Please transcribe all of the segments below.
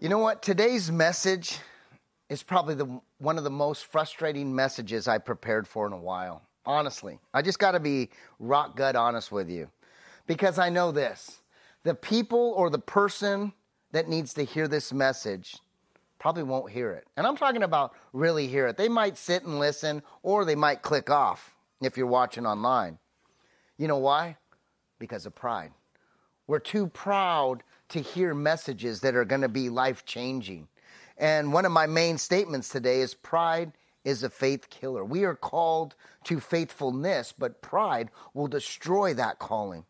You know what? Today's message is probably the one of the most frustrating messages I prepared for in a while. Honestly, I just got to be rock gut honest with you because I know this. The people or the person that needs to hear this message probably won't hear it. And I'm talking about really hear it. They might sit and listen or they might click off if you're watching online. You know why? Because of pride. We're too proud to hear messages that are going to be life changing. And one of my main statements today is pride is a faith killer. We are called to faithfulness, but pride will destroy that calling.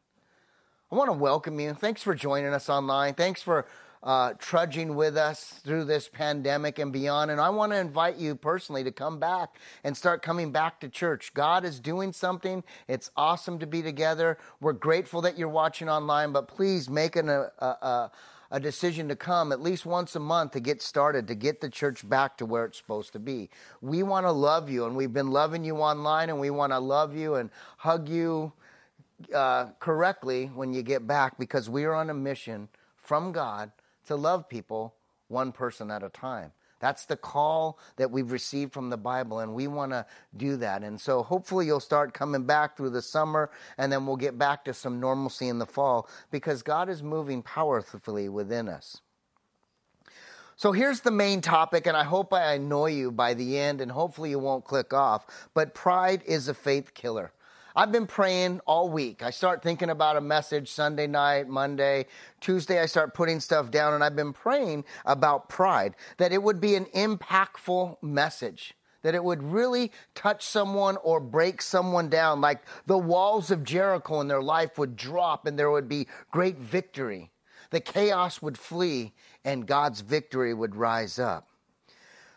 I want to welcome you. Thanks for joining us online. Thanks for uh, trudging with us through this pandemic and beyond. And I want to invite you personally to come back and start coming back to church. God is doing something. It's awesome to be together. We're grateful that you're watching online, but please make an, a, a, a decision to come at least once a month to get started, to get the church back to where it's supposed to be. We want to love you, and we've been loving you online, and we want to love you and hug you uh, correctly when you get back because we are on a mission from God to love people one person at a time. That's the call that we've received from the Bible, and we want to do that. And so hopefully you'll start coming back through the summer, and then we'll get back to some normalcy in the fall because God is moving powerfully within us. So here's the main topic, and I hope I annoy you by the end, and hopefully you won't click off. But pride is a faith killer. I've been praying all week. I start thinking about a message Sunday night, Monday, Tuesday, I start putting stuff down, and I've been praying about pride, that it would be an impactful message. That it would really touch someone or break someone down, like the walls of Jericho in their life would drop and there would be great victory. The chaos would flee and God's victory would rise up.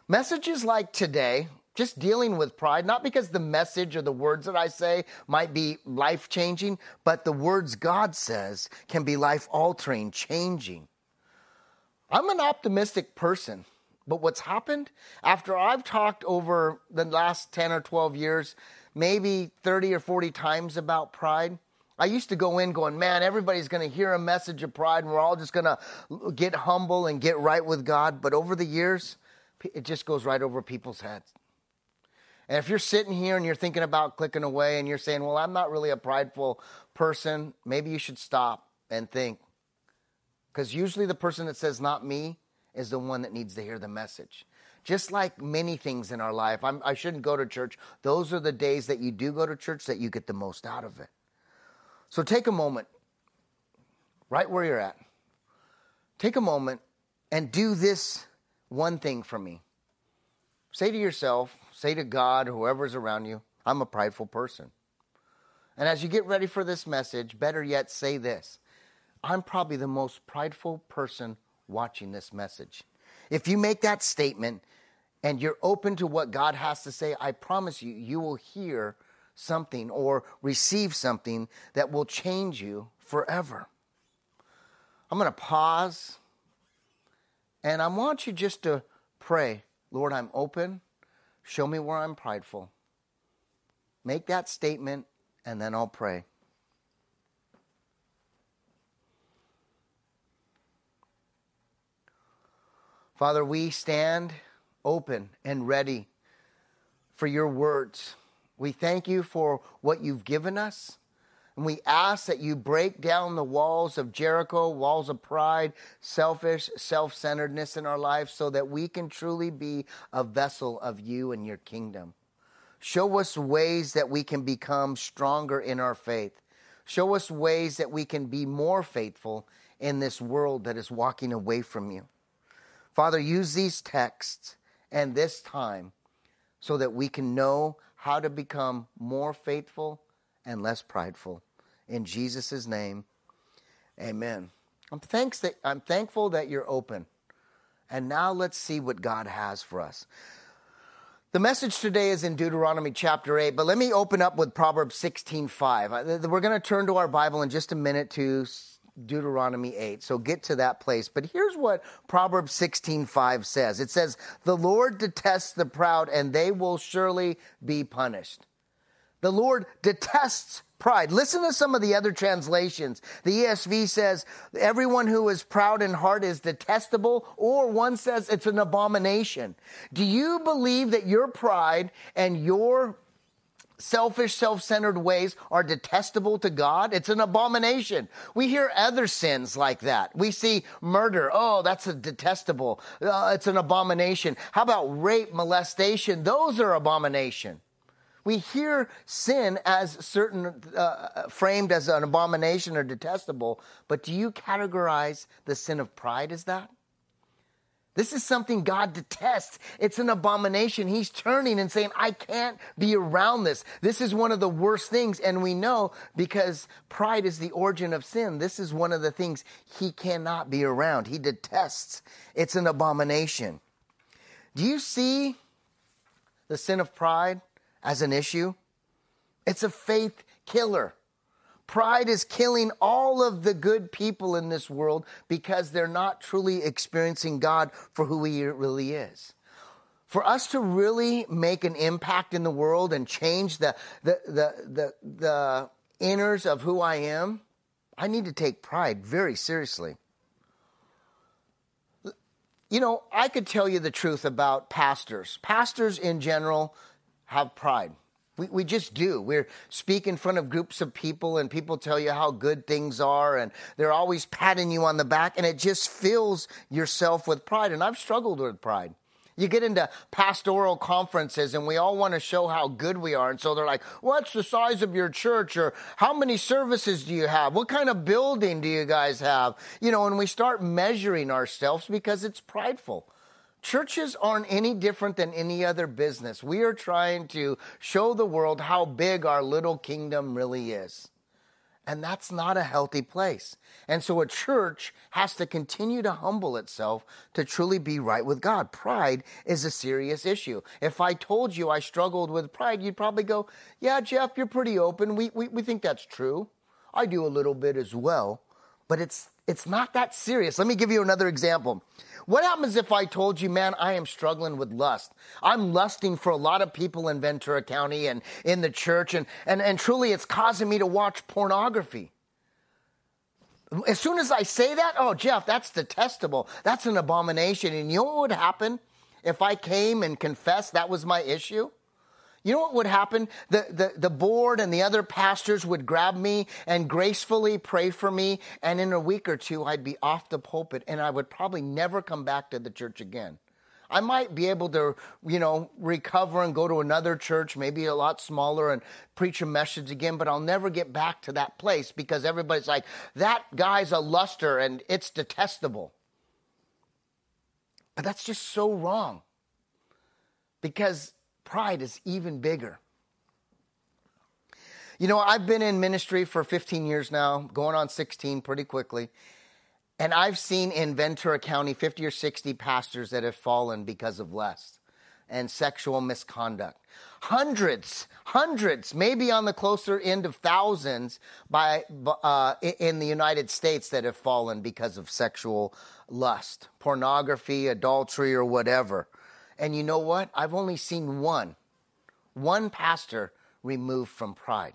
Messages like today just dealing with pride, not because the message or the words that I say might be life changing, but the words God says can be life altering, changing. I'm an optimistic person, but what's happened after I've talked over the last 10 or 12 years, maybe 30 or 40 times about pride, I used to go in going, man, everybody's going to hear a message of pride and we're all just going to get humble and get right with God. But over the years, it just goes right over people's heads. And if you're sitting here and you're thinking about clicking away and you're saying, well, I'm not really a prideful person, maybe you should stop and think. Because usually the person that says, not me, is the one that needs to hear the message. Just like many things in our life, I'm, I should not go to church. Those are the days that you do go to church that you get the most out of it. So take a moment, right where you're at. Take a moment and do this one thing for me. Say to yourself, say to God, whoever's around you, I'm a prideful person. And as you get ready for this message, better yet, say this I'm probably the most prideful person watching this message. If you make that statement and you're open to what God has to say, I promise you, you will hear something or receive something that will change you forever. I'm going to pause and I want you just to pray Lord, I'm open. Show me where I'm prideful. Make that statement, and then I'll pray. Father, we stand open and ready for your words. We thank you for what you've given us. And we ask that you break down the walls of Jericho, walls of pride, selfish, self centeredness in our lives, so that we can truly be a vessel of you and your kingdom. Show us ways that we can become stronger in our faith. Show us ways that we can be more faithful in this world that is walking away from you. Father, use these texts and this time so that we can know how to become more faithful and less prideful. In Jesus' name, amen. I'm, thanks that, I'm thankful that you're open. And now let's see what God has for us. The message today is in Deuteronomy chapter 8, but let me open up with Proverbs 16:5. We're going to turn to our Bible in just a minute to Deuteronomy 8. So get to that place. But here's what Proverbs 16:5 says. It says, "The Lord detests the proud and they will surely be punished." The Lord detests pride. Listen to some of the other translations. The ESV says, everyone who is proud in heart is detestable, or one says it's an abomination. Do you believe that your pride and your selfish, self-centered ways are detestable to God. It's an abomination. We hear other sins like that. We see murder. Oh, that's a detestable. Uh, it's an abomination. How about rape, molestation? Those are abomination. We hear sin as certain uh, framed as an abomination or detestable, but do you categorize the sin of pride as that? This is something God detests. It's an abomination. He's turning and saying, I can't be around this. This is one of the worst things. And we know because pride is the origin of sin. This is one of the things he cannot be around. He detests. It's an abomination. Do you see the sin of pride? As an issue. It's a faith killer. Pride is killing all of the good people in this world because they're not truly experiencing God for who He really is. For us to really make an impact in the world and change the, the, the, the, the inners of who I am, I need to take pride very seriously. You know, I could tell you the truth about pastors. Pastors in general have pride. We, we just do. We speak in front of groups of people, and people tell you how good things are, and they're always patting you on the back, and it just fills yourself with pride. And I've struggled with pride. You get into pastoral conferences and we all want to show how good we are. And so they're like, what's the size of your church? Or how many services do you have? What kind of building do you guys have? You know, and we start measuring ourselves because it's prideful. Churches aren't any different than any other business. We are trying to show the world how big our little kingdom really is. And that's not a healthy place. And so a church has to continue to humble itself to truly be right with God. Pride is a serious issue. If I told you I struggled with pride, you'd probably go, Yeah, Jeff, you're pretty open. We, we, we think that's true. I do a little bit as well. But it's, it's not that serious. Let me give you another example. What happens if I told you, man, I am struggling with lust? I'm lusting for a lot of people in Ventura County and in the church, and, and, and truly it's causing me to watch pornography. As soon as I say that, oh, Jeff, that's detestable. That's an abomination. And you know what would happen if I came and confessed that was my issue? You know what would happen? The, the, the board and the other pastors would grab me and gracefully pray for me. And in a week or two, I'd be off the pulpit and I would probably never come back to the church again. I might be able to, you know, recover and go to another church, maybe a lot smaller, and preach a message again, but I'll never get back to that place because everybody's like, that guy's a luster and it's detestable. But that's just so wrong. Because pride is even bigger. You know, I've been in ministry for 15 years now, going on 16 pretty quickly. And I've seen in Ventura County 50 or 60 pastors that have fallen because of lust and sexual misconduct. Hundreds, hundreds, maybe on the closer end of thousands by, uh, in the United States that have fallen because of sexual lust, pornography, adultery, or whatever. And you know what? I've only seen one, one pastor removed from pride.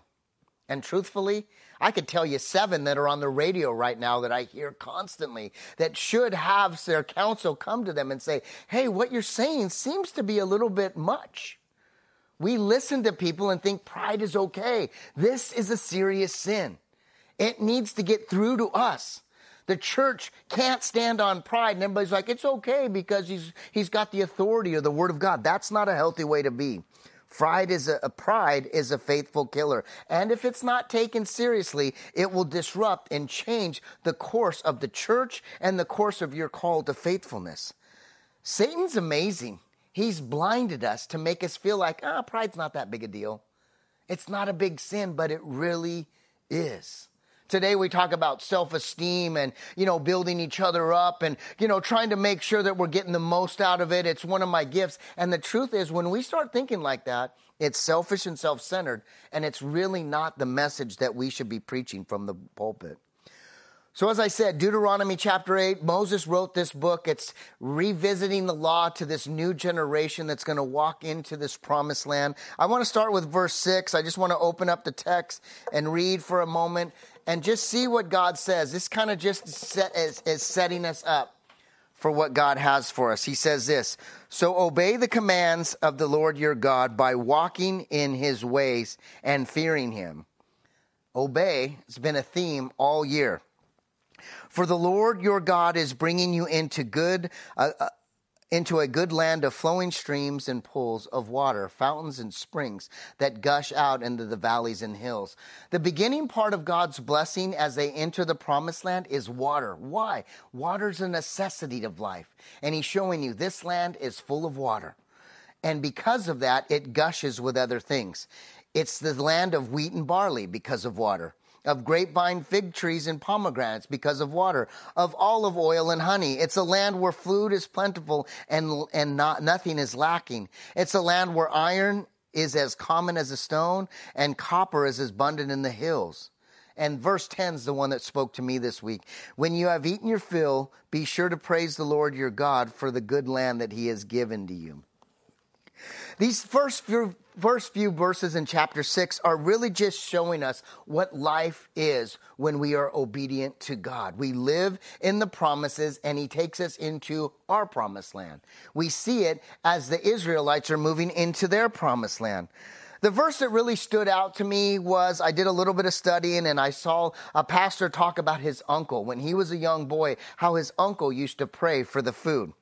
And truthfully, I could tell you seven that are on the radio right now that I hear constantly that should have their counsel come to them and say, hey, what you're saying seems to be a little bit much. We listen to people and think pride is okay. This is a serious sin. It needs to get through to us. The church can't stand on pride, and everybody's like, it's okay because he's, he's got the authority or the word of God. That's not a healthy way to be. Pride is a, a, pride is a faithful killer. And if it's not taken seriously, it will disrupt and change the course of the church and the course of your call to faithfulness. Satan's amazing. He's blinded us to make us feel like, ah, pride's not that big a deal. It's not a big sin, but it really is. Today we talk about self-esteem and, you know, building each other up and, you know, trying to make sure that we're getting the most out of it. It's one of my gifts. And the truth is when we start thinking like that, it's selfish and self-centered and it's really not the message that we should be preaching from the pulpit. So, as I said, Deuteronomy chapter 8, Moses wrote this book. It's revisiting the law to this new generation that's going to walk into this promised land. I want to start with verse 6. I just want to open up the text and read for a moment and just see what God says. This kind of just set, is, is setting us up for what God has for us. He says this So obey the commands of the Lord your God by walking in his ways and fearing him. Obey has been a theme all year. For the Lord your God is bringing you into good, uh, uh, into a good land of flowing streams and pools of water, fountains and springs that gush out into the valleys and hills. The beginning part of God's blessing as they enter the promised land is water. Why? Water's a necessity of life. And he's showing you this land is full of water. And because of that, it gushes with other things. It's the land of wheat and barley because of water of grapevine, fig trees, and pomegranates because of water, of olive oil and honey. It's a land where food is plentiful and, and not, nothing is lacking. It's a land where iron is as common as a stone and copper is as abundant in the hills. And verse 10 is the one that spoke to me this week. When you have eaten your fill, be sure to praise the Lord your God for the good land that he has given to you. These first few, first few verses in chapter 6 are really just showing us what life is when we are obedient to God. We live in the promises and He takes us into our promised land. We see it as the Israelites are moving into their promised land. The verse that really stood out to me was I did a little bit of studying and I saw a pastor talk about his uncle when he was a young boy, how his uncle used to pray for the food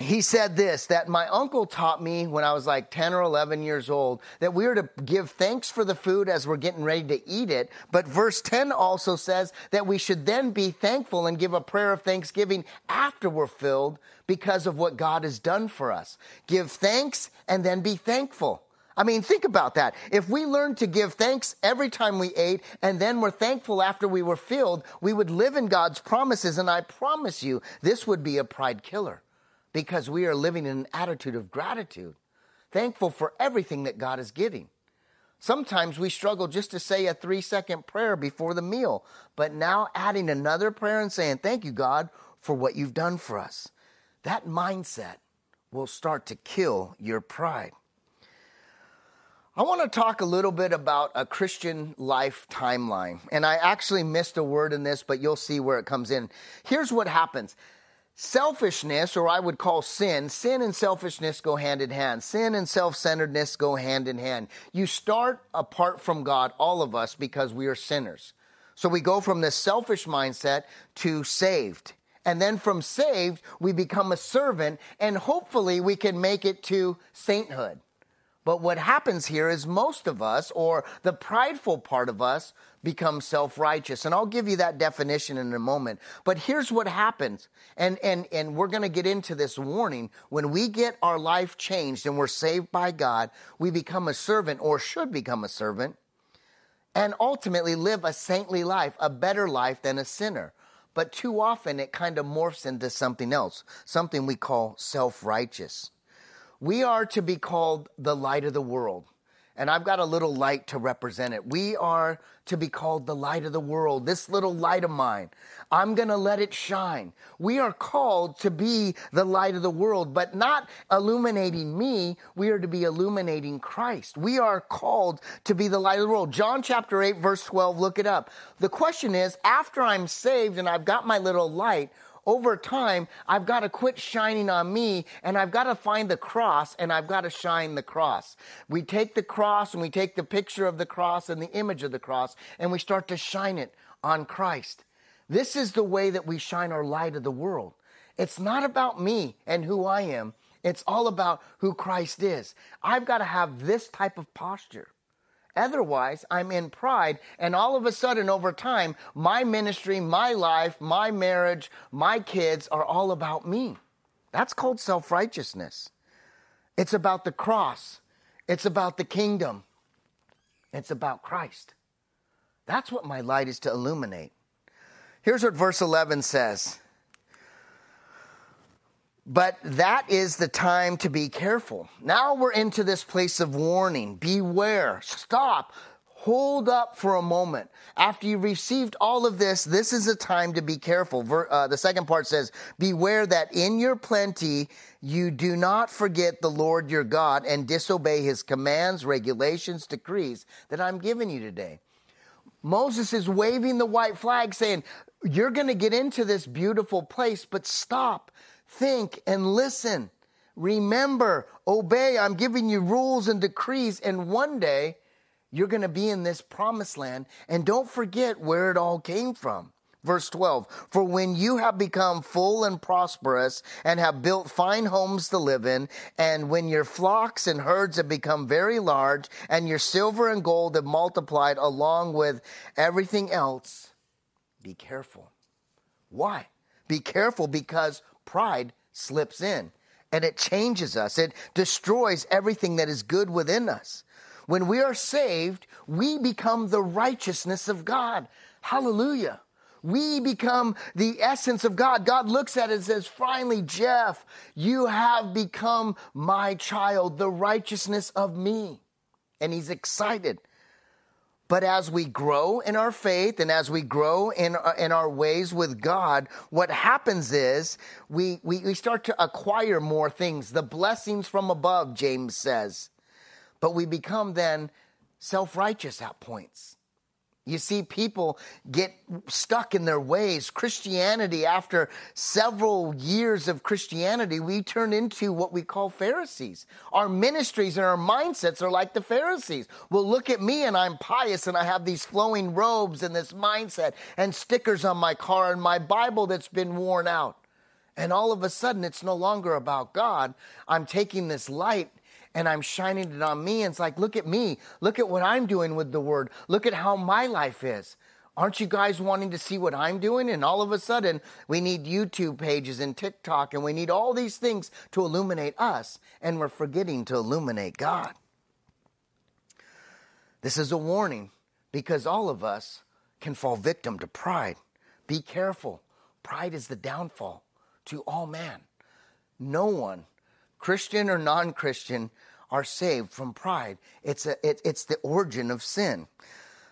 he said this that my uncle taught me when I was like 10 or 11 years old that we are to give thanks for the food as we're getting ready to eat it. But verse 10 also says that we should then be thankful and give a prayer of thanksgiving after we're filled because of what God has done for us. Give thanks and then be thankful. I mean, think about that. If we learned to give thanks every time we ate and then were thankful after we were filled, we would live in God's promises. And I promise you, this would be a pride killer because we are living in an attitude of gratitude, thankful for everything that God is giving. Sometimes we struggle just to say a three second prayer before the meal, but now adding another prayer and saying, Thank you, God, for what you've done for us. That mindset will start to kill your pride. I want to talk a little bit about a Christian life timeline. And I actually missed a word in this, but you'll see where it comes in. Here's what happens Selfishness, or I would call sin, sin and selfishness go hand in hand. Sin and self centeredness go hand in hand. You start apart from God, all of us, because we are sinners. So we go from this selfish mindset to saved. And then from saved, we become a servant, and hopefully we can make it to sainthood. But what happens here is most of us, or the prideful part of us, become self-righteous. And I'll give you that definition in a moment. But here's what happens. And and and we're going to get into this warning. When we get our life changed and we're saved by God, we become a servant or should become a servant and ultimately live a saintly life, a better life than a sinner. But too often it kind of morphs into something else, something we call self-righteous. We are to be called the light of the world and I've got a little light to represent it. We are to be called the light of the world. This little light of mine, I'm going to let it shine. We are called to be the light of the world, but not illuminating me. We are to be illuminating Christ. We are called to be the light of the world. John chapter 8, verse 12, look it up. The question is after I'm saved and I've got my little light, over time, I've got to quit shining on me and I've got to find the cross and I've got to shine the cross. We take the cross and we take the picture of the cross and the image of the cross and we start to shine it on Christ. This is the way that we shine our light of the world. It's not about me and who I am. It's all about who Christ is. I've got to have this type of posture. Otherwise, I'm in pride. And all of a sudden, over time, my ministry, my life, my marriage, my kids are all about me. That's called self righteousness. It's about the cross, it's about the kingdom, it's about Christ. That's what my light is to illuminate. Here's what verse 11 says but that is the time to be careful. Now we're into this place of warning. Beware. Stop. hold up for a moment. After you've received all of this, this is a time to be careful. Uh, the second part says, Beware that in your plenty you do not forget the Lord your God and disobey his commands, regulations, decrees that I'm giving you today. Moses is waving the white flag saying, You're going to get into this beautiful place, but stop, think, and listen. Remember, obey. I'm giving you rules and decrees, and one day you're going to be in this promised land, and don't forget where it all came from. Verse 12, for when you have become full and prosperous and have built fine homes to live in, and when your flocks and herds have become very large, and your silver and gold have multiplied along with everything else, be careful. Why? Be careful because pride slips in and it changes us. It destroys everything that is good within us. When we are saved, we become the righteousness of God. Hallelujah. We become the essence of God. God looks at it and says, finally, Jeff, you have become my child, the righteousness of me. And he's excited. But as we grow in our faith and as we grow in, uh, in our ways with God, what happens is we, we, we start to acquire more things, the blessings from above, James says but we become then self righteous at points. You see, people get stuck in their ways. Christianity, after several years of Christianity, we turn into what we call Pharisees. Our ministries and our mindsets are like the Pharisees. Well, look at me and I'm pious and I have these flowing robes and this mindset and stickers on my car and my Bible that's been worn out. And all of a sudden, it's no longer about God. I'm taking this light and I'm shining it on me. And it's like, look at me. Look at what I'm doing with the word. Look at how my life is. Aren't you guys wanting to see what I'm doing? And all of a sudden, we need YouTube pages and TikTok, and we need all these things to illuminate us, and we're forgetting to illuminate God. This is a warning because all of us can fall victim to pride. Be careful. Pride is the downfall to all man. No one Christian or non Christian, are saved from pride. It's, a, it, it's the origin of sin.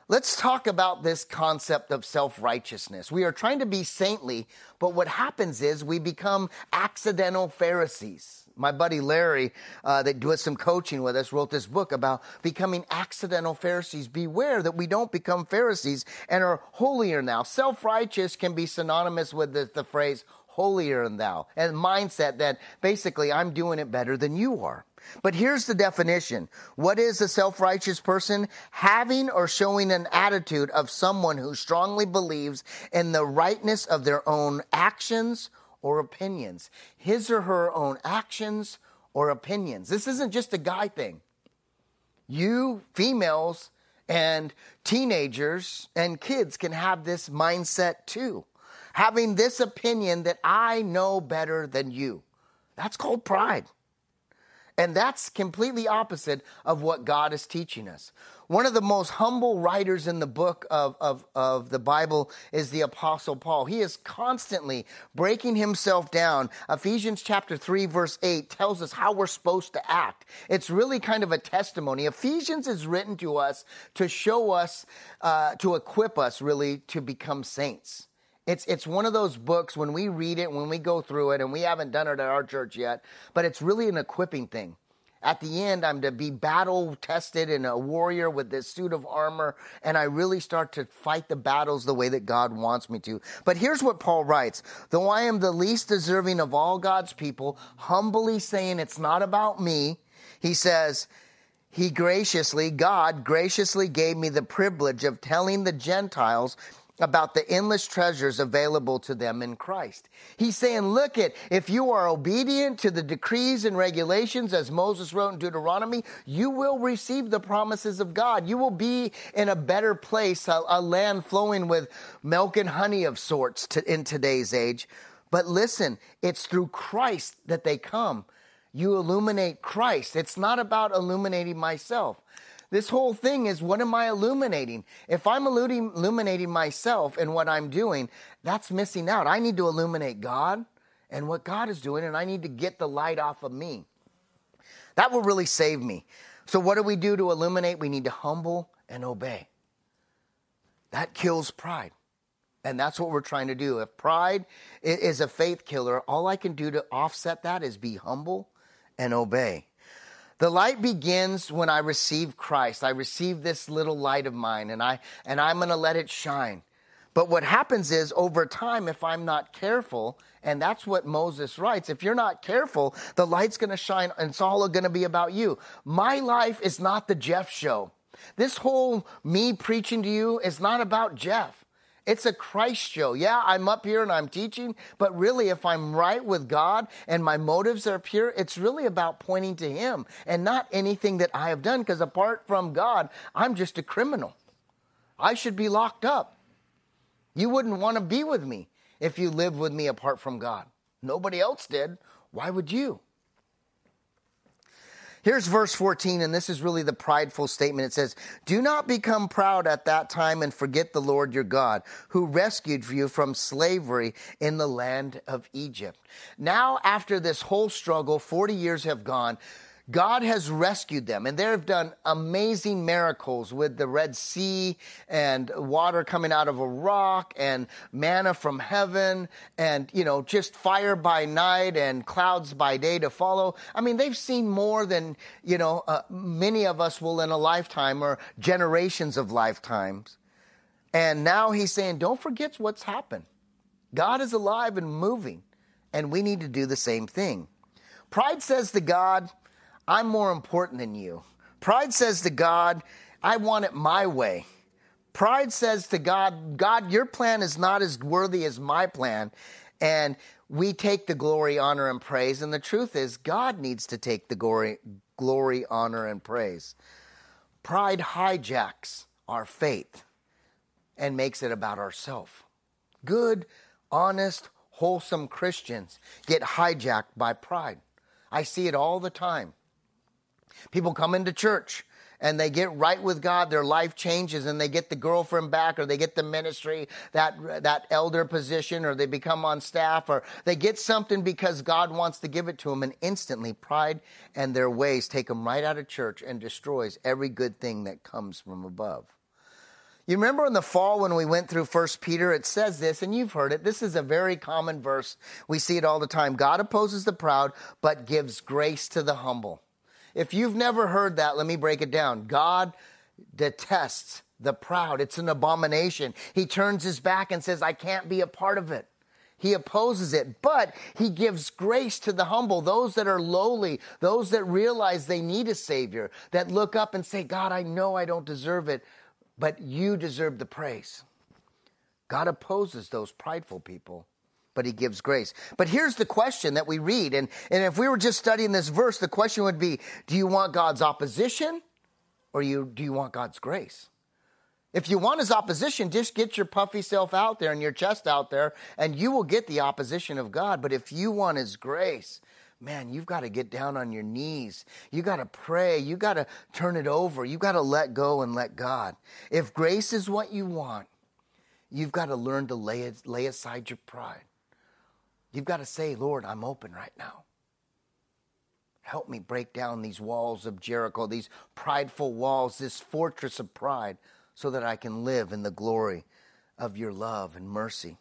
Let's talk about this concept of self righteousness. We are trying to be saintly, but what happens is we become accidental Pharisees. My buddy Larry, uh, that does some coaching with us, wrote this book about becoming accidental Pharisees. Beware that we don't become Pharisees and are holier now. Self righteous can be synonymous with the, the phrase holier than thou, and mindset that basically I'm doing it better than you are. But here's the definition. What is a self-righteous person? Having or showing an attitude of someone who strongly believes in the rightness of their own actions or opinions. His or her own actions or opinions. This isn't just a guy thing. You females and teenagers and kids can have this mindset too having this opinion that I know better than you. That's called pride. And that's completely opposite of what God is teaching us. One of the most humble writers in the book of, of, of the Bible is the Apostle Paul. He is constantly breaking himself down. Ephesians chapter 3, verse 8 tells us how we're supposed to act. It's really kind of a testimony. Ephesians is written to us to show us, uh, to equip us really to become saints. It's, it's one of those books when we read it, when we go through it, and we haven't done it at our church yet, but it's really an equipping thing. At the end, I'm to be battle tested and a warrior with this suit of armor, and I really start to fight the battles the way that God wants me to. But here's what Paul writes Though I am the least deserving of all God's people, humbly saying it's not about me, he says, He graciously, God graciously gave me the privilege of telling the Gentiles about the endless treasures available to them in Christ. He's saying, look at, if you are obedient to the decrees and regulations as Moses wrote in Deuteronomy, you will receive the promises of God. You will be in a better place, a, a land flowing with milk and honey of sorts to, in today's age. But listen, it's through Christ that they come. You illuminate Christ. It's not about illuminating myself. This whole thing is what am I illuminating? If I'm illuminating myself and what I'm doing, that's missing out. I need to illuminate God and what God is doing, and I need to get the light off of me. That will really save me. So, what do we do to illuminate? We need to humble and obey. That kills pride. And that's what we're trying to do. If pride is a faith killer, all I can do to offset that is be humble and obey. The light begins when I receive Christ. I receive this little light of mine and I and I'm going to let it shine. But what happens is over time if I'm not careful, and that's what Moses writes, if you're not careful, the light's going to shine and it's all going to be about you. My life is not the Jeff show. This whole me preaching to you is not about Jeff. It's a Christ show. Yeah, I'm up here and I'm teaching, but really, if I'm right with God and my motives are pure, it's really about pointing to Him and not anything that I have done, because apart from God, I'm just a criminal. I should be locked up. You wouldn't want to be with me if you lived with me apart from God. Nobody else did. Why would you? Here's verse 14, and this is really the prideful statement. It says, Do not become proud at that time and forget the Lord your God, who rescued you from slavery in the land of Egypt. Now, after this whole struggle, 40 years have gone. God has rescued them, and they've done amazing miracles with the Red Sea and water coming out of a rock and manna from heaven and, you know, just fire by night and clouds by day to follow. I mean, they've seen more than, you know, uh, many of us will in a lifetime or generations of lifetimes. And now he's saying, don't forget what's happened. God is alive and moving, and we need to do the same thing. Pride says to God, I'm more important than you. Pride says to God, I want it my way. Pride says to God, God, your plan is not as worthy as my plan. And we take the glory, honor, and praise. And the truth is, God needs to take the glory, glory honor, and praise. Pride hijacks our faith and makes it about ourselves. Good, honest, wholesome Christians get hijacked by pride. I see it all the time. People come into church and they get right with God, their life changes and they get the girlfriend back or they get the ministry, that, that elder position or they become on staff or they get something because God wants to give it to them and instantly pride and their ways take them right out of church and destroys every good thing that comes from above. You remember in the fall when we went through First Peter, it says this, and you've heard it. This is a very common verse. We see it all the time. God opposes the proud, but gives grace to the humble. If you've never heard that, let me break it down. God detests the proud. It's an abomination. He turns his back and says, I can't be a part of it. He opposes it, but he gives grace to the humble, those that are lowly, those that realize they need a savior, that look up and say, God, I know I don't deserve it, but you deserve the praise. God opposes those prideful people but he gives grace. But here's the question that we read. And, and if we were just studying this verse, the question would be do you want God's opposition or you, do you want God's grace? If you want his opposition, just get your puffy self out there and your chest out there, and you will get the opposition of God. But if you want his grace, man, you've got to get down on your knees. You got to pray. You got to turn it over. You got to let go and let God. If grace is what you want, you've got to learn to lay, it, lay aside your pride. You've got to say, Lord, I'm open right now. Help me break down these walls of Jericho, these prideful walls, this fortress of pride, so that I can live in the glory of your love and mercy.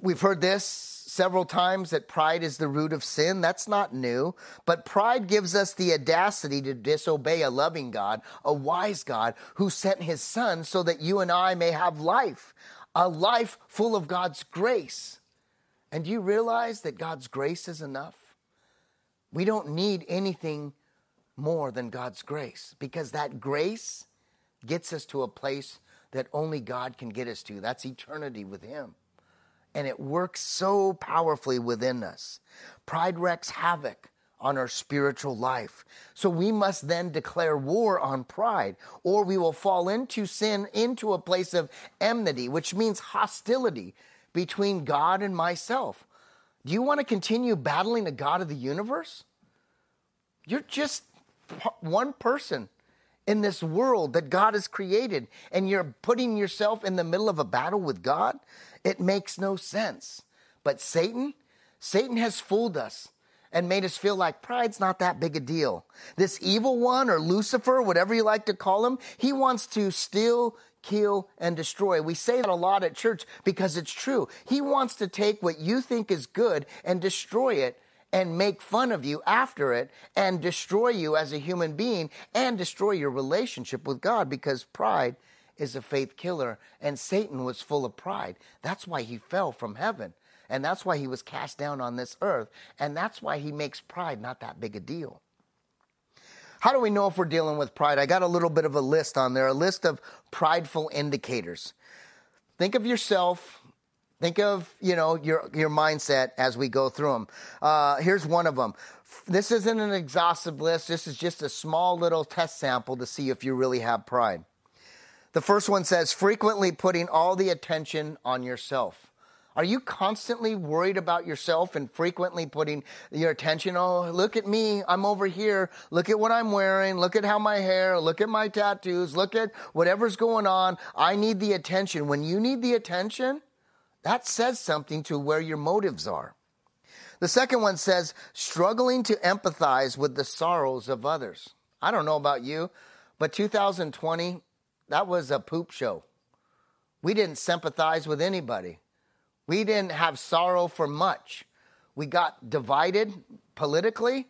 We've heard this several times that pride is the root of sin. That's not new. But pride gives us the audacity to disobey a loving God, a wise God who sent his son so that you and I may have life, a life full of God's grace. And do you realize that God's grace is enough? We don't need anything more than God's grace because that grace gets us to a place that only God can get us to. That's eternity with Him. And it works so powerfully within us. Pride wreaks havoc on our spiritual life. So we must then declare war on pride, or we will fall into sin, into a place of enmity, which means hostility between God and myself. Do you want to continue battling the God of the universe? You're just one person in this world that God has created, and you're putting yourself in the middle of a battle with God? It makes no sense. But Satan, Satan has fooled us and made us feel like pride's not that big a deal. This evil one or Lucifer, whatever you like to call him, he wants to steal, kill, and destroy. We say that a lot at church because it's true. He wants to take what you think is good and destroy it and make fun of you after it and destroy you as a human being and destroy your relationship with God because pride is a faith killer and Satan was full of pride. That's why he fell from heaven. And that's why he was cast down on this earth. And that's why he makes pride not that big a deal. How do we know if we're dealing with pride? I got a little bit of a list on there, a list of prideful indicators. Think of yourself. Think of you know your your mindset as we go through them. Uh, here's one of them. This isn't an exhaustive list. This is just a small little test sample to see if you really have pride. The first one says frequently putting all the attention on yourself. Are you constantly worried about yourself and frequently putting your attention? Oh, look at me. I'm over here. Look at what I'm wearing. Look at how my hair. Look at my tattoos. Look at whatever's going on. I need the attention. When you need the attention, that says something to where your motives are. The second one says struggling to empathize with the sorrows of others. I don't know about you, but 2020, that was a poop show. We didn't sympathize with anybody. We didn't have sorrow for much. We got divided politically,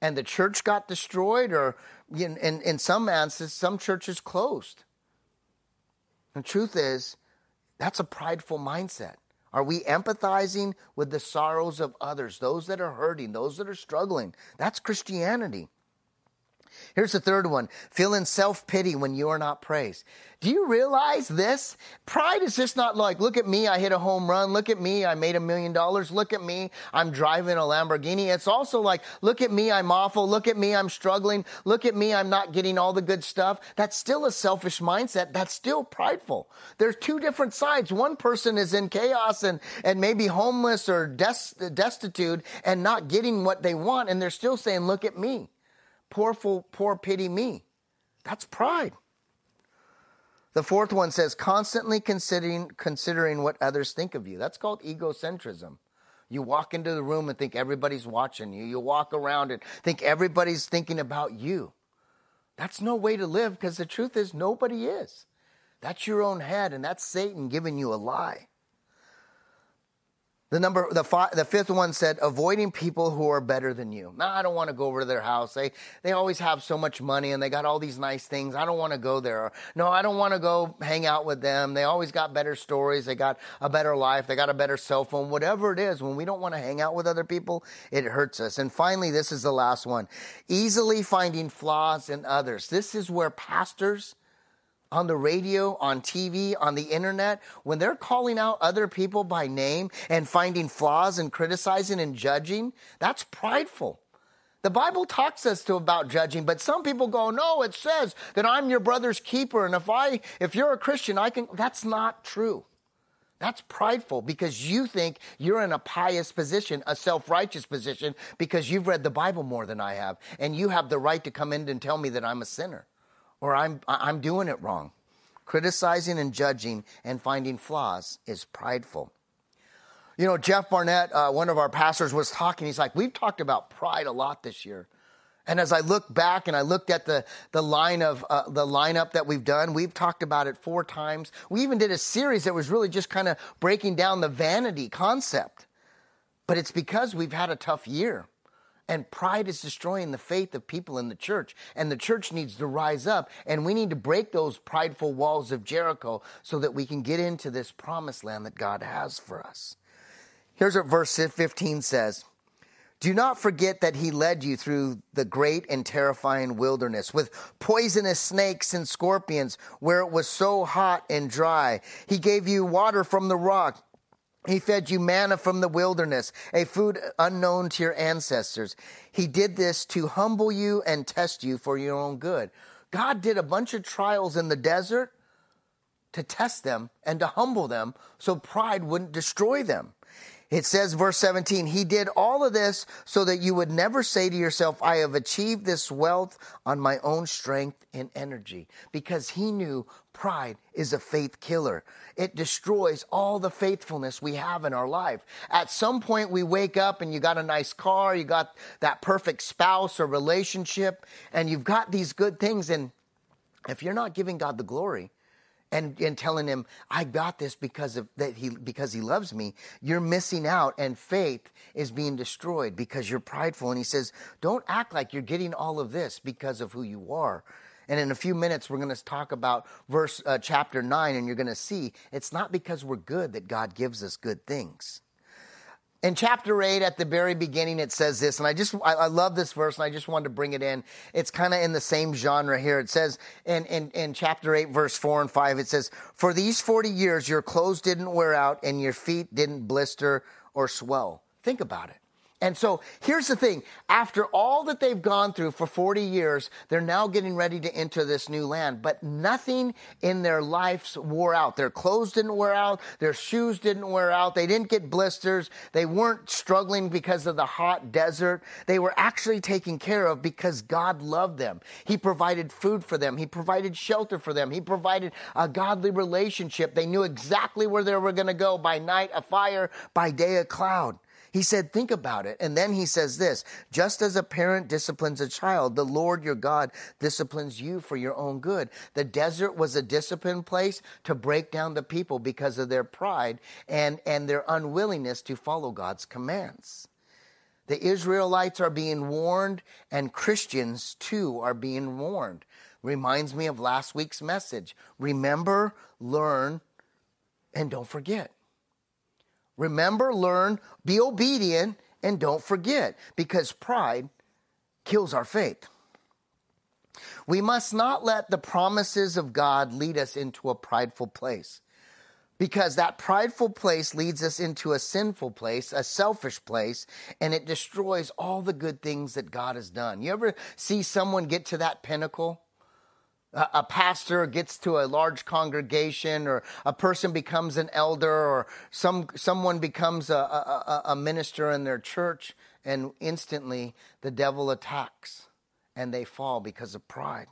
and the church got destroyed, or in, in, in some answers, some churches closed. The truth is, that's a prideful mindset. Are we empathizing with the sorrows of others, those that are hurting, those that are struggling? That's Christianity. Here's the third one feeling self pity when you are not praised. Do you realize this? Pride is just not like, look at me, I hit a home run. Look at me, I made a million dollars. Look at me, I'm driving a Lamborghini. It's also like, look at me, I'm awful. Look at me, I'm struggling. Look at me, I'm not getting all the good stuff. That's still a selfish mindset. That's still prideful. There's two different sides. One person is in chaos and, and maybe homeless or des- destitute and not getting what they want. And they're still saying, look at me. Poor, poor pity me. That's pride. The fourth one says constantly considering considering what others think of you. That's called egocentrism. You walk into the room and think everybody's watching you. You walk around and think everybody's thinking about you. That's no way to live because the truth is nobody is. That's your own head and that's Satan giving you a lie. The number, the, five, the fifth one said, avoiding people who are better than you. Now, I don't want to go over to their house. They, they always have so much money and they got all these nice things. I don't want to go there. No, I don't want to go hang out with them. They always got better stories. They got a better life. They got a better cell phone. Whatever it is, when we don't want to hang out with other people, it hurts us. And finally, this is the last one. Easily finding flaws in others. This is where pastors, on the radio, on TV, on the internet, when they're calling out other people by name and finding flaws and criticizing and judging, that's prideful. The Bible talks us to about judging, but some people go, no, it says that I'm your brother's keeper. And if I, if you're a Christian, I can, that's not true. That's prideful because you think you're in a pious position, a self righteous position, because you've read the Bible more than I have. And you have the right to come in and tell me that I'm a sinner or I'm, I'm doing it wrong. Criticizing and judging and finding flaws is prideful. You know, Jeff Barnett, uh, one of our pastors, was talking. He's like, We've talked about pride a lot this year. And as I look back and I looked at the, the line of uh, the lineup that we've done, we've talked about it four times. We even did a series that was really just kind of breaking down the vanity concept. But it's because we've had a tough year. And pride is destroying the faith of people in the church. And the church needs to rise up. And we need to break those prideful walls of Jericho so that we can get into this promised land that God has for us. Here's what verse 15 says Do not forget that he led you through the great and terrifying wilderness with poisonous snakes and scorpions where it was so hot and dry. He gave you water from the rock he fed you manna from the wilderness, a food unknown to your ancestors. He did this to humble you and test you for your own good. God did a bunch of trials in the desert to test them and to humble them so pride wouldn't destroy them. It says, verse 17, He did all of this so that you would never say to yourself, I have achieved this wealth on my own strength and energy. Because He knew pride is a faith killer. It destroys all the faithfulness we have in our life. At some point, we wake up and you got a nice car, you got that perfect spouse or relationship, and you've got these good things. And if you're not giving God the glory, and, and telling him, I got this because of that he because he loves me, you're missing out and faith is being destroyed because you're prideful. And he says, Don't act like you're getting all of this because of who you are. And in a few minutes, we're going to talk about verse uh, chapter nine, and you're going to see it's not because we're good that God gives us good things. In chapter 8 at the very beginning it says this and i just i, I love this verse and i just wanted to bring it in. It's kind of in the same genre here. It says in, in, in chapter 8 verse 4 and 5 it says for these 40 years your clothes didn't wear out and your feet didn't blister or swell. Think about it and so here's the thing after all that they've gone through for 40 years, they're now getting ready to enter this new land. But nothing in their lives wore out. Their clothes didn't wear out, their shoes didn't wear out, they didn't get blisters, they weren't struggling because of the hot desert. They were actually taken care of because God loved them. He provided food for them, He provided shelter for them, He provided a godly relationship. They knew exactly where they were going to go by night, a fire, by day, a cloud. He said, Think about it. And then he says this just as a parent disciplines a child, the Lord your God disciplines you for your own good. The desert was a disciplined place to break down the people because of their pride and, and their unwillingness to follow God's commands. The Israelites are being warned, and Christians too are being warned. Reminds me of last week's message. Remember, learn, and don't forget. Remember, learn, be obedient, and don't forget, because pride kills our faith. We must not let the promises of God lead us into a prideful place. Because that prideful place leads us into a sinful place, a selfish place, and it destroys all the good things that God has done. You ever see someone get to that pinnacle? A pastor gets to a large congregation or a person becomes an elder or some someone becomes a, a, a, minister in their church and instantly the devil attacks and they fall because of pride.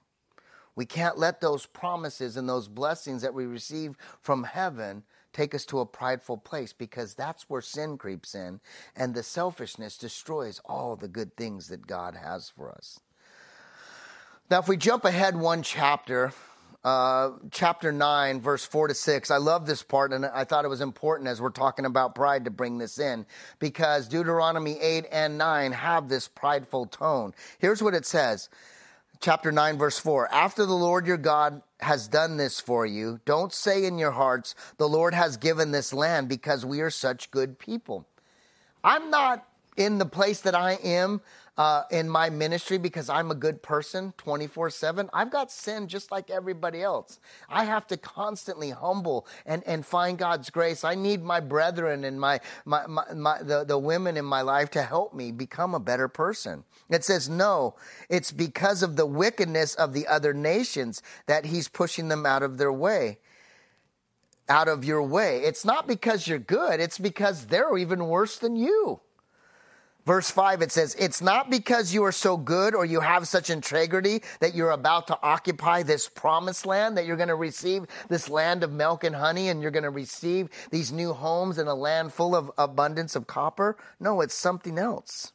We can't let those promises and those blessings that we receive from heaven take us to a prideful place because that's where sin creeps in and the selfishness destroys all the good things that god has for us now, if we jump ahead one chapter, uh, chapter 9, verse 4 to 6. I love this part, and I thought it was important as we're talking about pride to bring this in because Deuteronomy 8 and 9 have this prideful tone. Here's what it says chapter 9, verse 4 After the Lord your God has done this for you, don't say in your hearts, The Lord has given this land because we are such good people. I'm not in the place that I am uh, in my ministry because I'm a good person 24 7. I've got sin just like everybody else. I have to constantly humble and, and find God's grace. I need my brethren and my, my, my, my the, the women in my life to help me become a better person. It says, no, it's because of the wickedness of the other nations that he's pushing them out of their way out of your way. It's not because you're good, it's because they're even worse than you. Verse 5, it says, It's not because you are so good or you have such integrity that you're about to occupy this promised land, that you're going to receive this land of milk and honey and you're going to receive these new homes and a land full of abundance of copper. No, it's something else.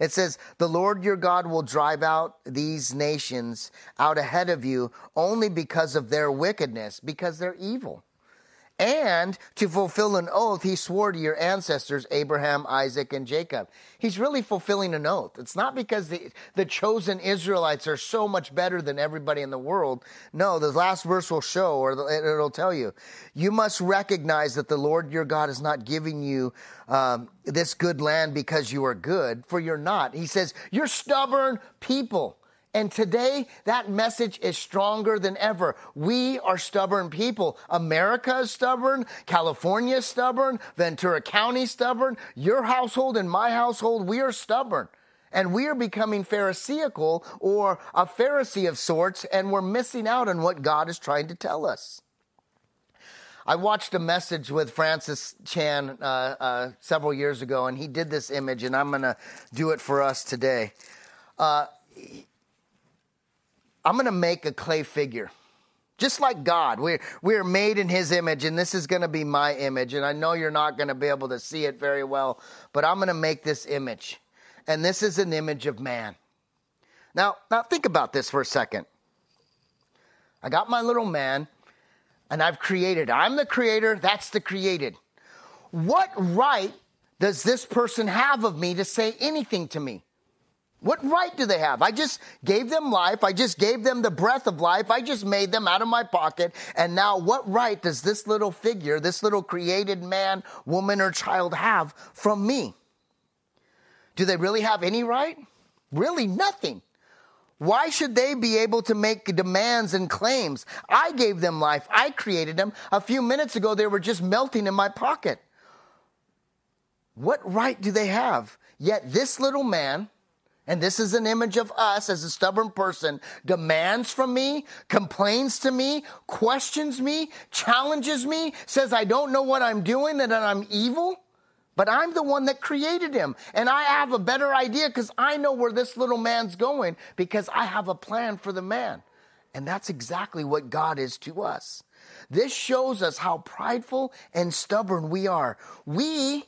It says, The Lord your God will drive out these nations out ahead of you only because of their wickedness, because they're evil. And to fulfill an oath he swore to your ancestors, Abraham, Isaac, and Jacob. He's really fulfilling an oath. It's not because the, the chosen Israelites are so much better than everybody in the world. No, the last verse will show, or it'll tell you. You must recognize that the Lord your God is not giving you um, this good land because you are good, for you're not. He says, You're stubborn people. And today, that message is stronger than ever. We are stubborn people. America is stubborn. California is stubborn. Ventura County is stubborn. Your household and my household, we are stubborn. And we are becoming Pharisaical or a Pharisee of sorts, and we're missing out on what God is trying to tell us. I watched a message with Francis Chan uh, uh, several years ago, and he did this image, and I'm going to do it for us today. Uh, I'm going to make a clay figure. Just like God, we're, we're made in His image, and this is going to be my image. And I know you're not going to be able to see it very well, but I'm going to make this image. And this is an image of man. Now, now think about this for a second. I got my little man, and I've created. I'm the creator, that's the created. What right does this person have of me to say anything to me? What right do they have? I just gave them life. I just gave them the breath of life. I just made them out of my pocket. And now, what right does this little figure, this little created man, woman, or child have from me? Do they really have any right? Really, nothing. Why should they be able to make demands and claims? I gave them life. I created them. A few minutes ago, they were just melting in my pocket. What right do they have? Yet this little man, and this is an image of us as a stubborn person, demands from me, complains to me, questions me, challenges me, says I don't know what I'm doing, and that I'm evil. But I'm the one that created him. And I have a better idea because I know where this little man's going because I have a plan for the man. And that's exactly what God is to us. This shows us how prideful and stubborn we are. We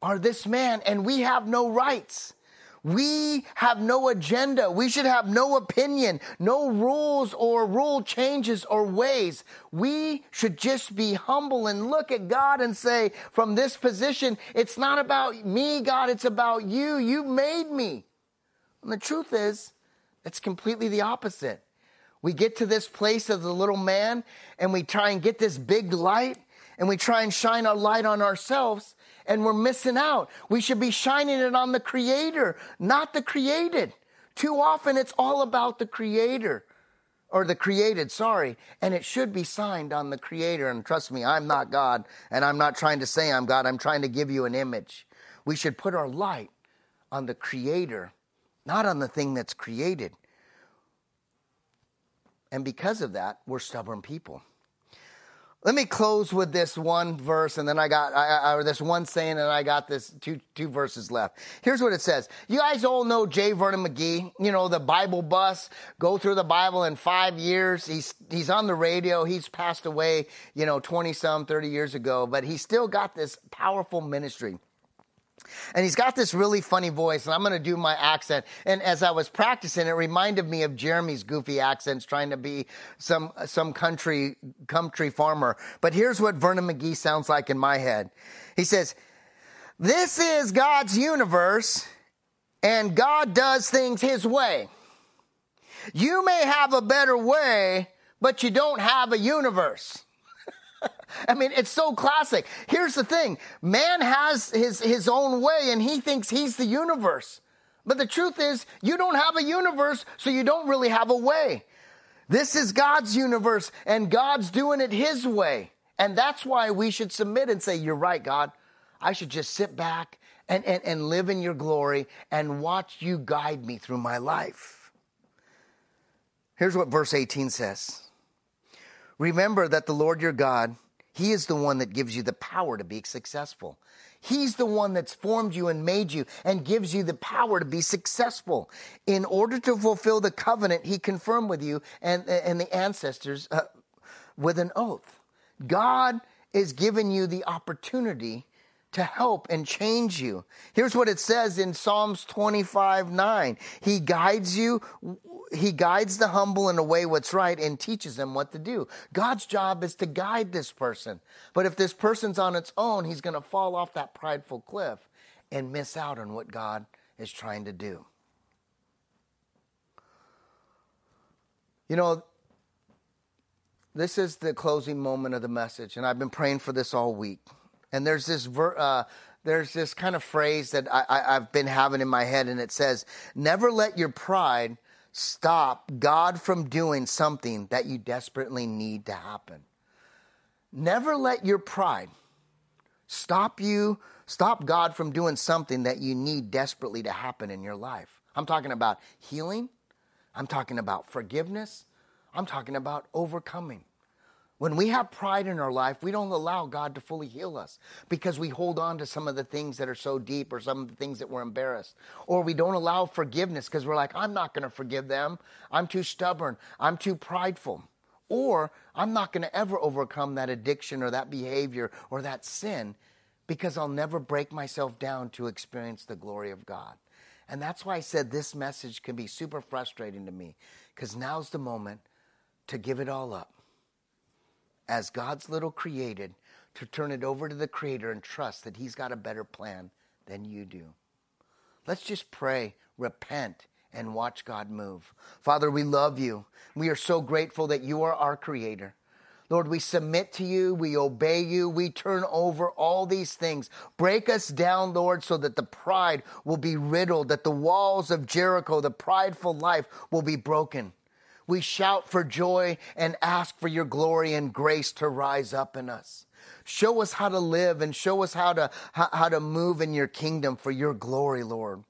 are this man and we have no rights. We have no agenda. We should have no opinion, no rules or rule changes or ways. We should just be humble and look at God and say, from this position, it's not about me, God, it's about you. You made me. And the truth is, it's completely the opposite. We get to this place of the little man and we try and get this big light and we try and shine our light on ourselves and we're missing out. We should be shining it on the creator, not the created. Too often it's all about the creator or the created, sorry, and it should be signed on the creator. And trust me, I'm not God, and I'm not trying to say I'm God. I'm trying to give you an image. We should put our light on the creator, not on the thing that's created. And because of that, we're stubborn people. Let me close with this one verse, and then I got I, I, this one saying, and I got this two two verses left. Here's what it says. You guys all know J. Vernon McGee, you know the Bible bus. Go through the Bible in five years. He's he's on the radio. He's passed away, you know, twenty some, thirty years ago, but he's still got this powerful ministry. And he's got this really funny voice, and I'm going to do my accent. And as I was practicing, it reminded me of Jeremy's goofy accents, trying to be some some country country farmer. But here's what Vernon McGee sounds like in my head. He says, "This is God's universe, and God does things His way. You may have a better way, but you don't have a universe." I mean, it's so classic. Here's the thing. Man has his, his own way and he thinks he's the universe. But the truth is, you don't have a universe, so you don't really have a way. This is God's universe and God's doing it his way. And that's why we should submit and say, You're right, God. I should just sit back and, and, and live in your glory and watch you guide me through my life. Here's what verse 18 says Remember that the Lord your God, He is the one that gives you the power to be successful. He's the one that's formed you and made you and gives you the power to be successful. In order to fulfill the covenant He confirmed with you and, and the ancestors uh, with an oath. God is giving you the opportunity to help and change you. Here's what it says in Psalms 25 9. He guides you, he guides the humble in a way what's right and teaches them what to do. God's job is to guide this person. But if this person's on its own, he's going to fall off that prideful cliff and miss out on what God is trying to do. You know, this is the closing moment of the message, and I've been praying for this all week. And there's this ver, uh, there's this kind of phrase that I, I, I've been having in my head, and it says, "Never let your pride stop God from doing something that you desperately need to happen." Never let your pride stop you, stop God from doing something that you need desperately to happen in your life. I'm talking about healing. I'm talking about forgiveness. I'm talking about overcoming. When we have pride in our life, we don't allow God to fully heal us because we hold on to some of the things that are so deep or some of the things that we're embarrassed. Or we don't allow forgiveness because we're like, I'm not going to forgive them. I'm too stubborn. I'm too prideful. Or I'm not going to ever overcome that addiction or that behavior or that sin because I'll never break myself down to experience the glory of God. And that's why I said this message can be super frustrating to me because now's the moment to give it all up as God's little created to turn it over to the Creator and trust that He's got a better plan than you do. Let's just pray, repent, and watch God move. Father, we love you. We are so grateful that you are our Creator. Lord, we submit to you, we obey you, we turn over all these things. Break us down, Lord, so that the pride will be riddled, that the walls of Jericho, the prideful life, will be broken we shout for joy and ask for your glory and grace to rise up in us. Show us how to live and show us how to, how, to move in your kingdom for your glory, Lord.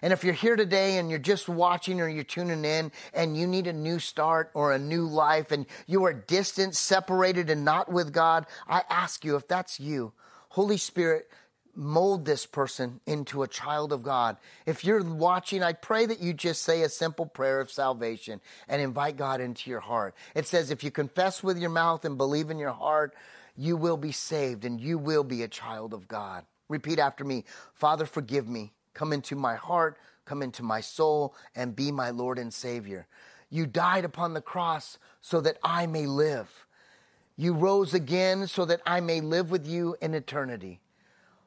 And if you're here today and you're just watching or you're tuning in and you need a new start or a new life and you are distant, separated, and not with God, I ask you if that's you, Holy Spirit, mold this person into a child of God. If you're watching, I pray that you just say a simple prayer of salvation and invite God into your heart. It says, if you confess with your mouth and believe in your heart, you will be saved and you will be a child of God. Repeat after me Father, forgive me. Come into my heart, come into my soul, and be my Lord and Savior. You died upon the cross so that I may live. You rose again so that I may live with you in eternity.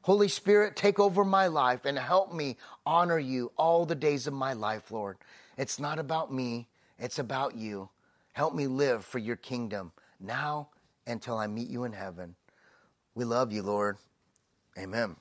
Holy Spirit, take over my life and help me honor you all the days of my life, Lord. It's not about me, it's about you. Help me live for your kingdom now until I meet you in heaven. We love you, Lord. Amen.